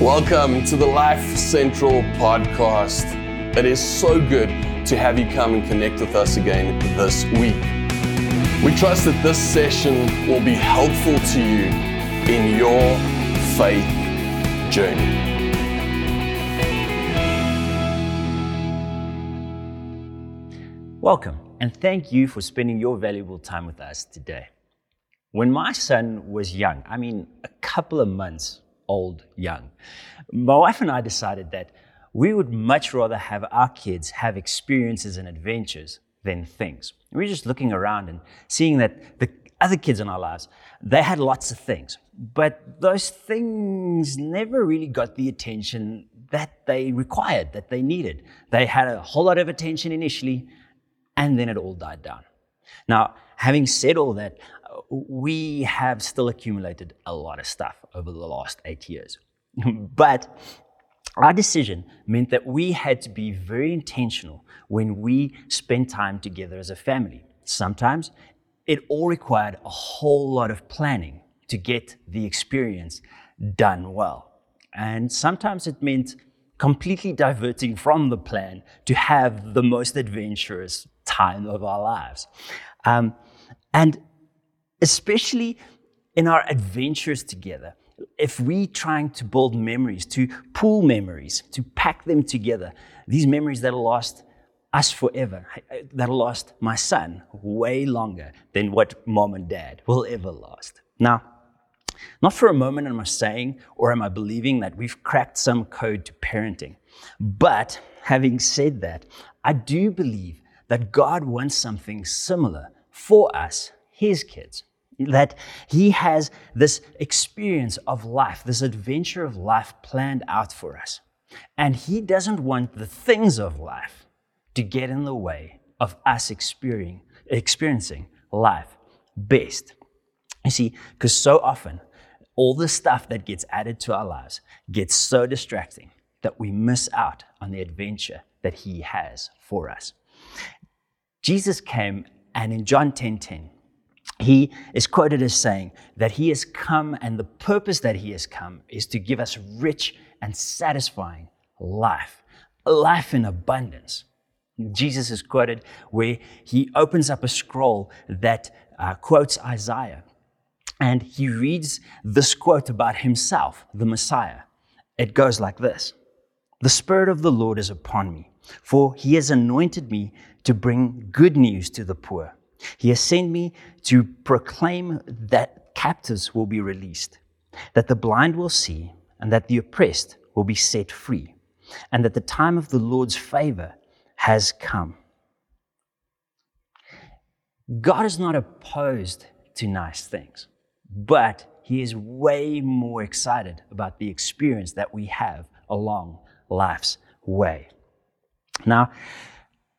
Welcome to the Life Central podcast. It is so good to have you come and connect with us again this week. We trust that this session will be helpful to you in your faith journey. Welcome, and thank you for spending your valuable time with us today. When my son was young, I mean, a couple of months old, young, my wife and I decided that we would much rather have our kids have experiences and adventures than things. We were just looking around and seeing that the other kids in our lives, they had lots of things, but those things never really got the attention that they required, that they needed. They had a whole lot of attention initially, and then it all died down. Now, having said all that, we have still accumulated a lot of stuff over the last eight years. but our decision meant that we had to be very intentional when we spent time together as a family. Sometimes it all required a whole lot of planning to get the experience done well. And sometimes it meant completely diverting from the plan to have the most adventurous time of our lives. Um, and especially in our adventures together, if we trying to build memories, to pool memories, to pack them together, these memories that'll last us forever, that'll last my son way longer than what mom and dad will ever last. Now, not for a moment am I saying or am I believing that we've cracked some code to parenting. But having said that, I do believe that God wants something similar for us, His kids. That He has this experience of life, this adventure of life planned out for us. And He doesn't want the things of life to get in the way of us experiencing, life best. You see, because so often all the stuff that gets added to our lives gets so distracting that we miss out on the adventure that He has for us. Jesus came, and in John 10 10, he is quoted as saying that he has come, and the purpose that he has come is to give us rich and satisfying life, a life in abundance. Jesus is quoted where he opens up a scroll that uh, quotes Isaiah, and he reads this quote about himself, the Messiah. It goes like this The Spirit of the Lord is upon me, for he has anointed me to bring good news to the poor. He has sent me to proclaim that captives will be released, that the blind will see, and that the oppressed will be set free, and that the time of the Lord's favor has come. God is not opposed to nice things, but He is way more excited about the experience that we have along life's way. Now,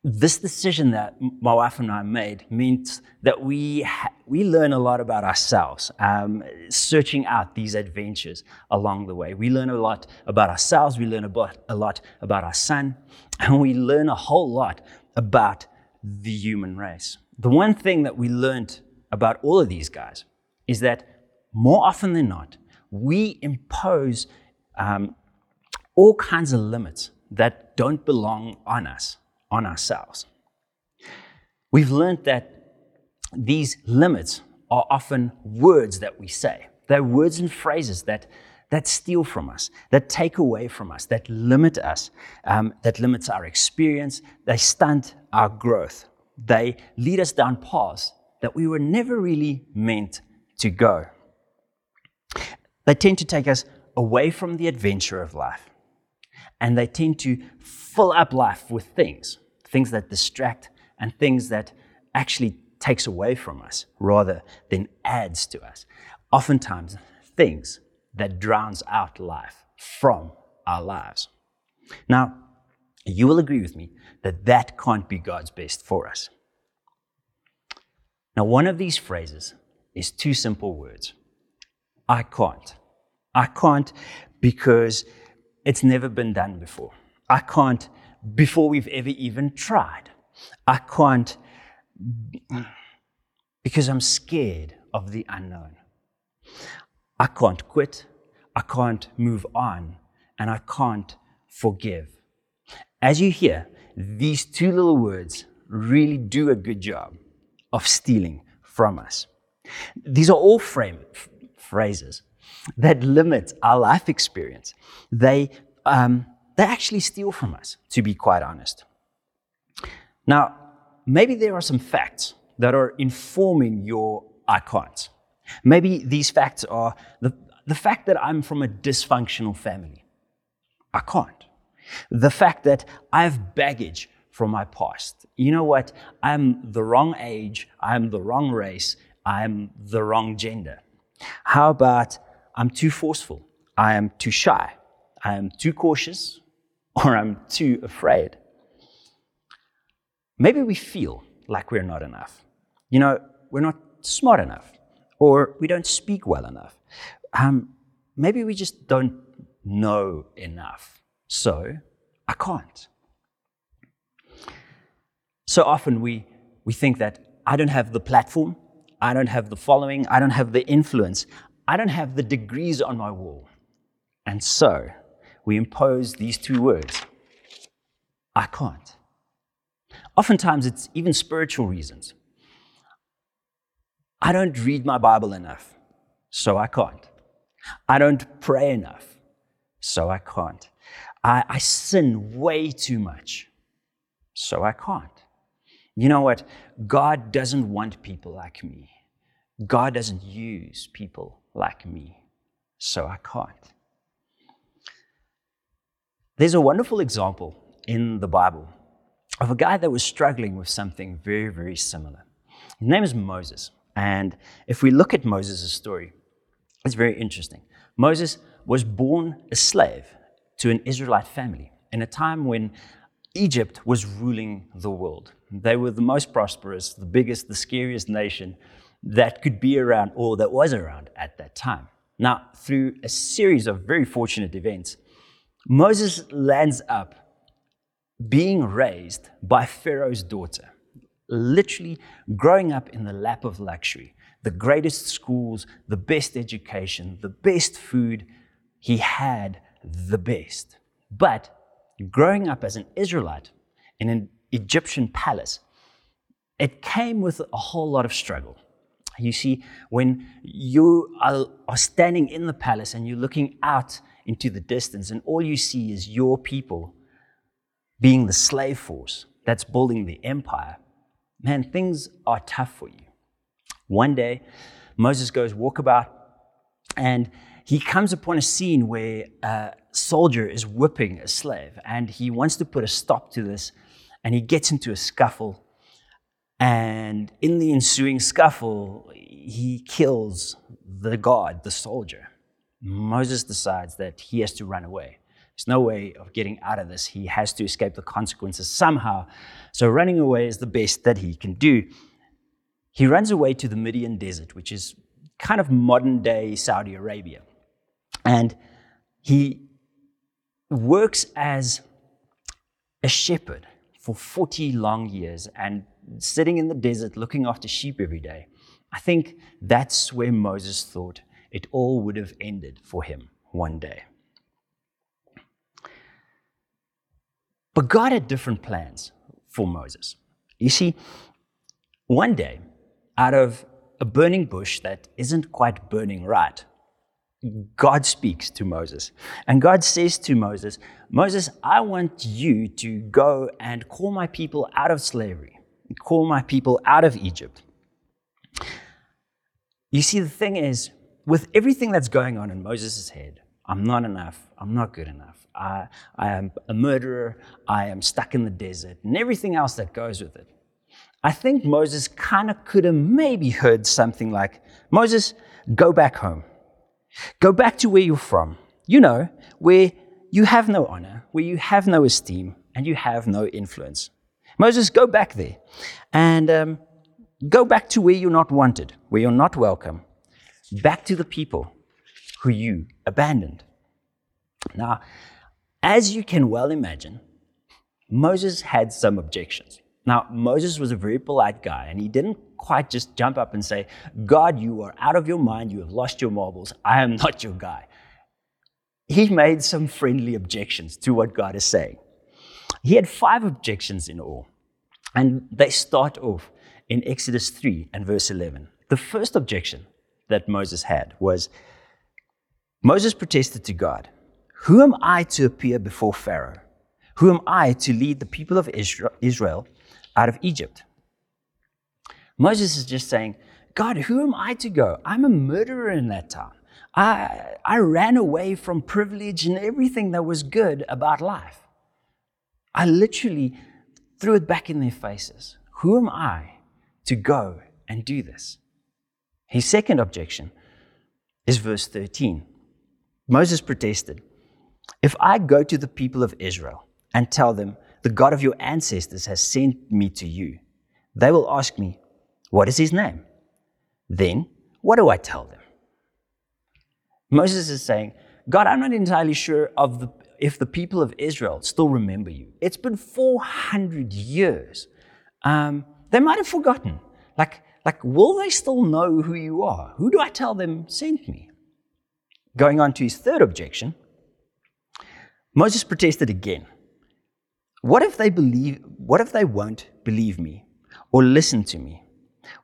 this decision that my wife and I made meant that we, ha- we learn a lot about ourselves, um, searching out these adventures along the way. We learn a lot about ourselves, we learn about, a lot about our son, and we learn a whole lot about the human race. The one thing that we learned about all of these guys is that more often than not, we impose um, all kinds of limits that don't belong on us on ourselves. We've learned that these limits are often words that we say. They're words and phrases that, that steal from us, that take away from us, that limit us, um, that limits our experience. They stunt our growth. They lead us down paths that we were never really meant to go. They tend to take us away from the adventure of life, and they tend to fill up life with things, things that distract and things that actually takes away from us rather than adds to us. Oftentimes, things that drowns out life from our lives. Now, you will agree with me that that can't be God's best for us. Now, one of these phrases is two simple words I can't. I can't because it's never been done before. I can't before we've ever even tried. I can't because I'm scared of the unknown. I can't quit. I can't move on and I can't forgive. As you hear, these two little words really do a good job of stealing from us. These are all frame, phrases that limit our life experience. They, um, they actually steal from us, to be quite honest. Now, maybe there are some facts that are informing your I can't. Maybe these facts are the, the fact that I'm from a dysfunctional family. I can't. The fact that I have baggage from my past. You know what? I'm the wrong age, I'm the wrong race, I'm the wrong gender. How about I'm too forceful, I am too shy, I am too cautious, or I'm too afraid? Maybe we feel like we're not enough. You know, we're not smart enough, or we don't speak well enough. Um, maybe we just don't know enough. So I can't. So often we, we think that I don't have the platform, I don't have the following, I don't have the influence, I don't have the degrees on my wall. And so we impose these two words I can't. Oftentimes it's even spiritual reasons. I don't read my Bible enough, so I can't. I don't pray enough, so I can't. I, I sin way too much, so I can't. You know what? God doesn't want people like me. God doesn't use people like me, so I can't. There's a wonderful example in the Bible of a guy that was struggling with something very, very similar. His name is Moses. And if we look at Moses' story, it's very interesting. Moses was born a slave to an Israelite family in a time when Egypt was ruling the world. They were the most prosperous, the biggest, the scariest nation that could be around or that was around at that time. Now, through a series of very fortunate events, Moses lands up being raised by Pharaoh's daughter, literally growing up in the lap of luxury, the greatest schools, the best education, the best food. He had the best. But growing up as an Israelite in an Egyptian palace, it came with a whole lot of struggle. You see, when you are, standing in the palace and you're looking out into the distance, and all you see is your people being the slave force that's building the empire, man, things are tough for you. One day, Moses goes walkabout and he comes upon a scene where a soldier is whipping a slave and he wants to put a stop to this and he gets into a scuffle. And in the ensuing scuffle, he kills the guard, the soldier. Moses decides that he has to run away. There's no way of getting out of this. He has to escape the consequences somehow. So running away is the best that he can do. He runs away to the Midian desert, which is kind of modern day Saudi Arabia. And he works as a shepherd for 40 long years and sitting in the desert looking after sheep every day. I think that's where Moses thought it all would have ended for him one day. But God had different plans for Moses. You see, one day, out of a burning bush that isn't quite burning right, God speaks to Moses. And God says to Moses, Moses, I want you to go and call my people out of slavery, call my people out of Egypt. You see, the thing is, with everything that's going on in Moses' head, I'm not enough, I'm not good enough. I, I am a murderer, I am stuck in the desert, and everything else that goes with it. I think Moses kind of could have maybe heard something like, Moses, go back home. Go back to where you're from. You know, where you have no honor, where you have no esteem, and you have no influence. Moses, go back there and um, go back to where you're not wanted, where you're not welcome, back to the people who you abandoned. Now, as you can well imagine, Moses had some objections. Now, Moses was a very polite guy, and he didn't quite just jump up and say, God, you are out of your mind, you have lost your marbles, I am not your guy. he made some friendly objections to what God is saying. He had five objections in all, and they start off in Exodus 3 and verse 11. The first objection that Moses had was Moses protested to God, Who am I to appear before Pharaoh? Who am I to lead the people of Israel out of Egypt? Moses is just saying, God, who am I to go? I'm a murderer in that town. I, I ran away from privilege and everything that was good about life. I literally threw it back in their faces. Who am I to go and do this? His second objection is verse 13. Moses protested If I go to the people of Israel and tell them, The God of your ancestors has sent me to you, they will ask me, What is his name? Then, what do I tell them? Moses is saying, God, I'm not entirely sure of the, if the people of Israel still remember you. It's been 400 years. Um, they might have forgotten. Like, like, will they still know who you are? Who do I tell them sent me? Going on to his third objection, Moses protested again. What if they believe, what if they won't believe me or listen to me?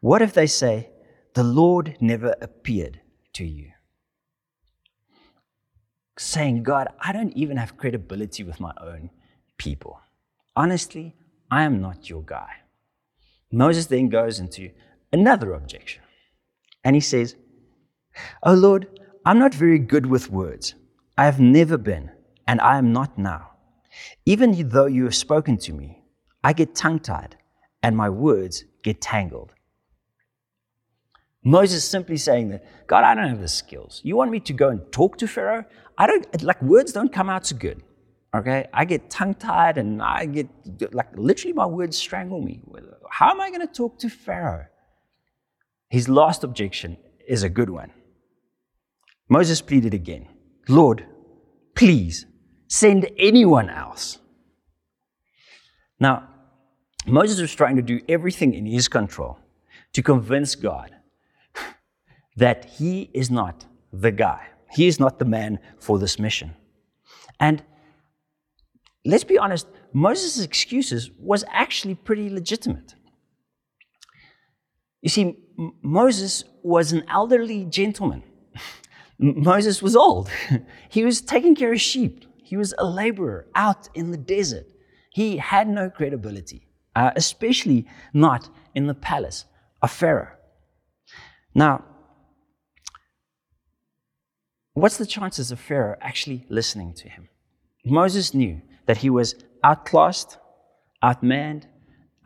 What if they say, the Lord never appeared to you? Saying, God, I don't even have credibility with my own people. Honestly, I am not your guy. Moses then goes into another objection. And he says, Oh Lord, I'm not very good with words. I have never been, and I am not now. Even though you have spoken to me, I get tongue tied, and my words get tangled. Moses simply saying that, God, I don't have the skills. You want me to go and talk to Pharaoh? I don't, like, words don't come out so good. Okay? I get tongue tied and I get, like, literally my words strangle me. How am I going to talk to Pharaoh? His last objection is a good one. Moses pleaded again Lord, please send anyone else. Now, Moses was trying to do everything in his control to convince God that he is not the guy. He is not the man for this mission. And let's be honest, Moses' excuses was actually pretty legitimate. You see, Moses was an elderly gentleman. Moses was old. he was taking care of sheep. He was a laborer out in the desert. He had no credibility, uh, especially not in the palace of Pharaoh. Now, what's the chances of Pharaoh actually listening to him? Moses knew that he was outclassed, outmanned,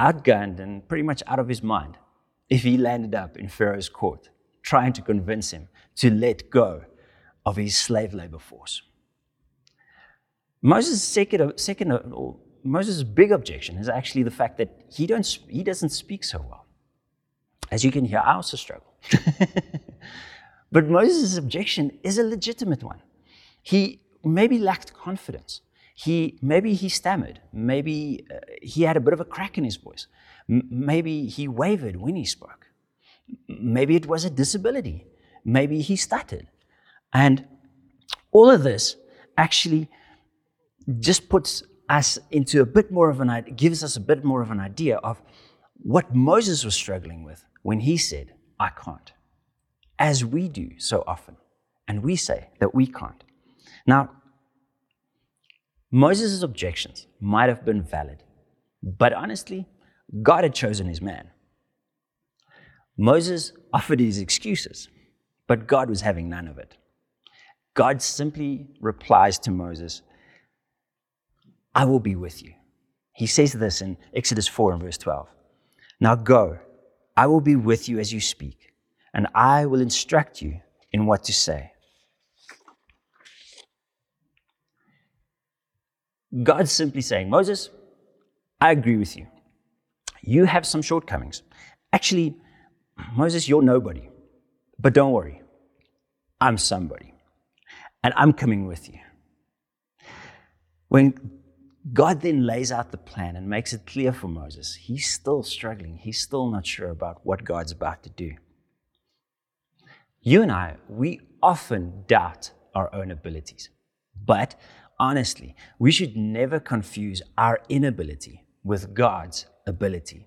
outgunned, and pretty much out of his mind if he landed up in Pharaoh's court trying to convince him to let go of his slave labor force. Moses' second, second or Moses' big objection is actually the fact that he, don't, he doesn't speak so well. As you can hear, I also struggle. but Moses' objection is a legitimate one. He maybe lacked confidence. He, maybe he stammered. Maybe uh, he had a bit of a crack in his voice. M- maybe he wavered when he spoke. Maybe it was a disability. Maybe he stuttered. And all of this actually just puts us into a bit more of an idea, gives us a bit more of an idea of what Moses was struggling with when he said, I can't, as we do so often. And we say that we can't. Now, Moses' objections might have been valid, but honestly, God had chosen his man. Moses offered his excuses, but God was having none of it. God simply replies to Moses, I will be with you. He says this in Exodus 4 and verse 12. Now go, I will be with you as you speak, and I will instruct you in what to say. God's simply saying, Moses, I agree with you. You have some shortcomings. Actually, Moses, you're nobody. But don't worry, I'm somebody. And I'm coming with you. When God then lays out the plan and makes it clear for Moses, he's still struggling. He's still not sure about what God's about to do. You and I, we often doubt our own abilities. But honestly, we should never confuse our inability with God's ability.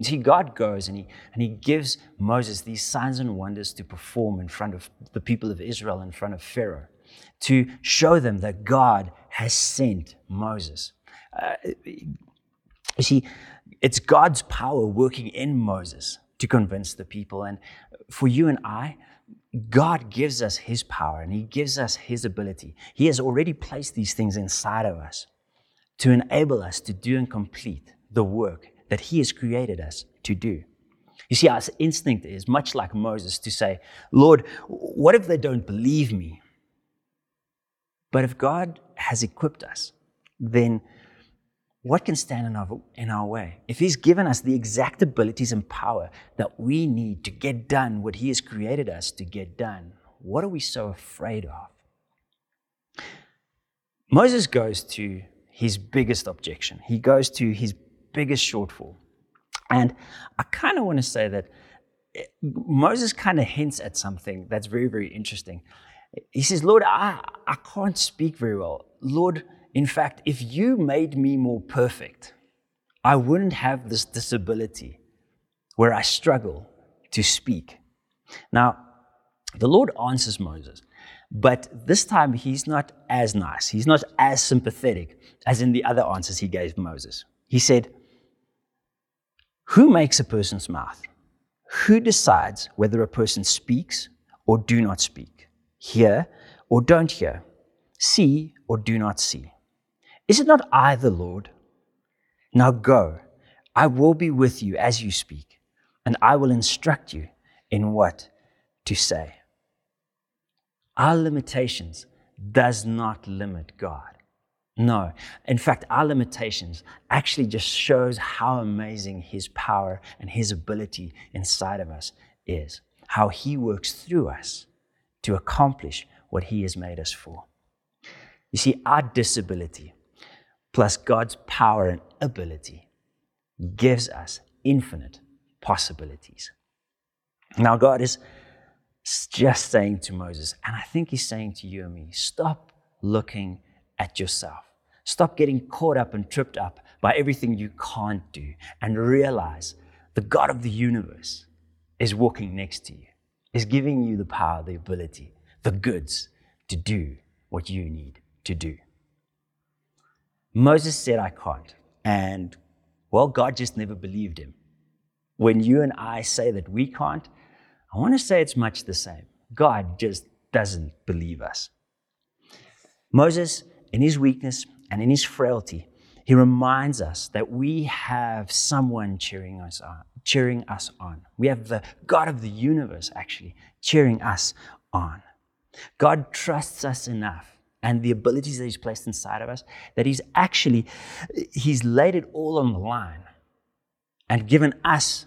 You see, God goes and he, and he gives Moses these signs and wonders to perform in front of the people of Israel, in front of Pharaoh, to show them that God has sent Moses. Uh, you see, it's God's power working in Moses to convince the people. And for you and I, God gives us His power and He gives us His ability. He has already placed these things inside of us to enable us to do and complete the work that He has created us to do. You see, our instinct is much like Moses to say, Lord, what if they don't believe me? But if God has equipped us, then what can stand in our, in our way? If He's given us the exact abilities and power that we need to get done what He has created us to get done, what are we so afraid of? Moses goes to his biggest objection, he goes to his biggest shortfall. And I kind of want to say that eh, Moses kind of hints at something that's very, very interesting. He says, Lord, I, I can't speak very well. Lord, in fact, if you made me more perfect, I wouldn't have this disability where I struggle to speak. Now, the Lord answers Moses, but this time he's not as nice. He's not as sympathetic as in the other answers he gave Moses. He said, Who makes a person's mouth? Who decides whether a person speaks or do not speak? Hear or don't hear? See or do not see? Is it not I, the Lord? Now go, I will be with you as you speak, and I will instruct you in what to say. Our limitations does not limit God. No. In fact, our limitations actually just shows how amazing his power and his ability inside of us is. How he works through us to accomplish what he has made us for. You see, our disability plus God's power and ability gives us infinite possibilities. Now, God is just saying to Moses, and I think He's saying to you and me, stop looking at yourself. Stop getting caught up and tripped up by everything you can't do and realize the God of the universe is walking next to you, is giving you the power, the ability, the goods to do what you need to do. Moses said, I can't. And, well, God just never believed him. When you and I say that we can't, I want to say it's much the same. God just doesn't believe us. Moses, in his weakness and in his frailty, he reminds us that we have someone cheering us on, cheering us on. We have the God of the universe actually cheering us on. God trusts us enough and the abilities that he's placed inside of us that he's actually he's laid it all on the line and given us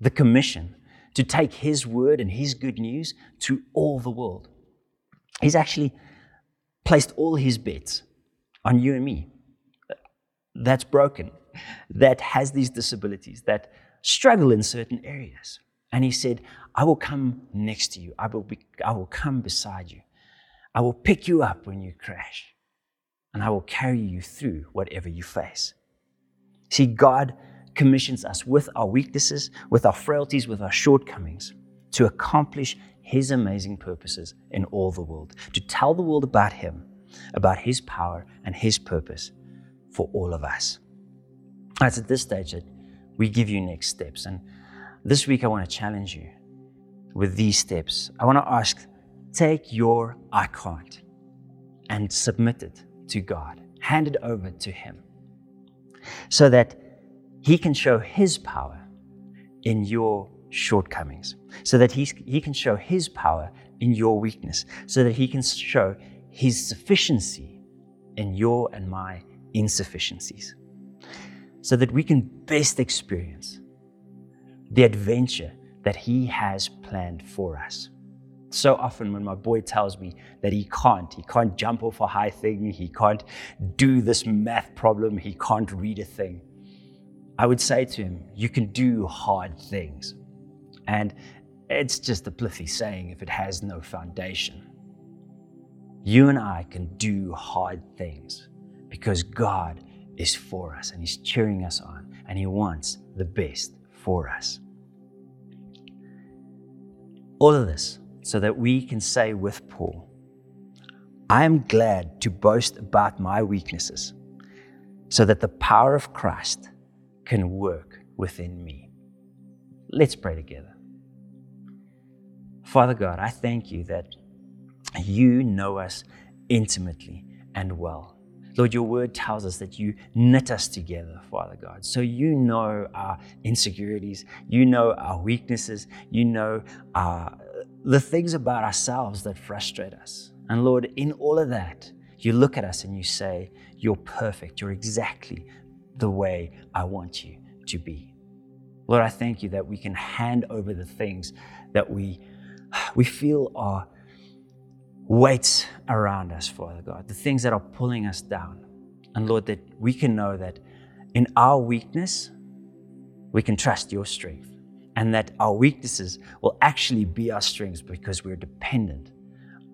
the commission to take his word and his good news to all the world. He's actually placed all his bets on you and me. That's broken that has these disabilities that struggle in certain areas. And he said i will come next to you. I will, be, I will come beside you I will pick you up when you crash, and I will carry you through whatever you face. See, God commissions us with our weaknesses, with our frailties, with our shortcomings to accomplish His amazing purposes in all the world, to tell the world about Him, about His power and His purpose for all of us. It's at this stage that we give you next steps. And this week, I want to challenge you with these steps. I want to ask take your I can't and submit it to God, hand it over to Him, so that He can show His power in your shortcomings, so that he, he can show His power in your weakness, so that He can show His sufficiency in your and my insufficiencies, so that we can best experience the adventure that He has planned for us so often when my boy tells me that he can't, he can't jump off a high thing, he can't do this math problem, he can't read a thing, I would say to him, You can do hard things. And it's just a pithy saying if it has no foundation. you and I can do hard things because God is for us and He's cheering us on and He wants the best for us. All of this so that we can say with Paul, I am glad to boast about my weaknesses so that the power of Christ can work within me. Let's pray together. Father God, I thank you that you know us intimately and well. Lord, your word tells us that you knit us together, Father God. So you know our insecurities, you know our weaknesses, you know our, the things about ourselves that frustrate us. And Lord, in all of that, you look at us and you say, You're perfect. You're exactly the way I want you to be. Lord, I thank you that we can hand over the things that we, we feel are weights around us, Father God, the things that are pulling us down. And Lord, that we can know that in our weakness, we can trust your strength, and that our weaknesses will actually be our strengths because we're dependent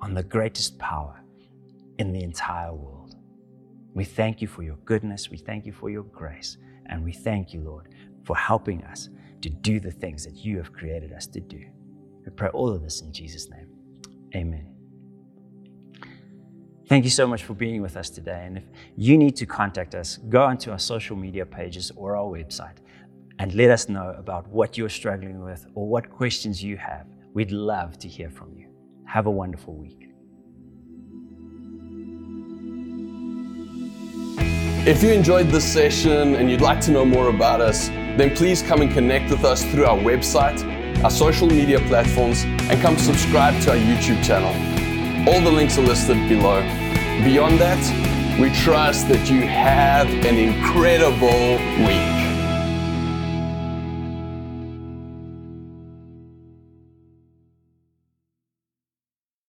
on the greatest power in the entire world. We thank you for your goodness, we thank you for your grace, and we thank you, Lord, for helping us to do the things that you have created us to do. We pray all of this in Jesus' name. Amen. Thank you so much for being with us today. And if you need to contact us, go onto our social media pages or our website and let us know about what you're struggling with or what questions you have. We'd love to hear from you. Have a wonderful week. If you enjoyed this session and you'd like to know more about us, then please come and connect with us through our website, our social media platforms, and come subscribe to our YouTube channel. All the links are listed below. Beyond that, we trust that you have an incredible week.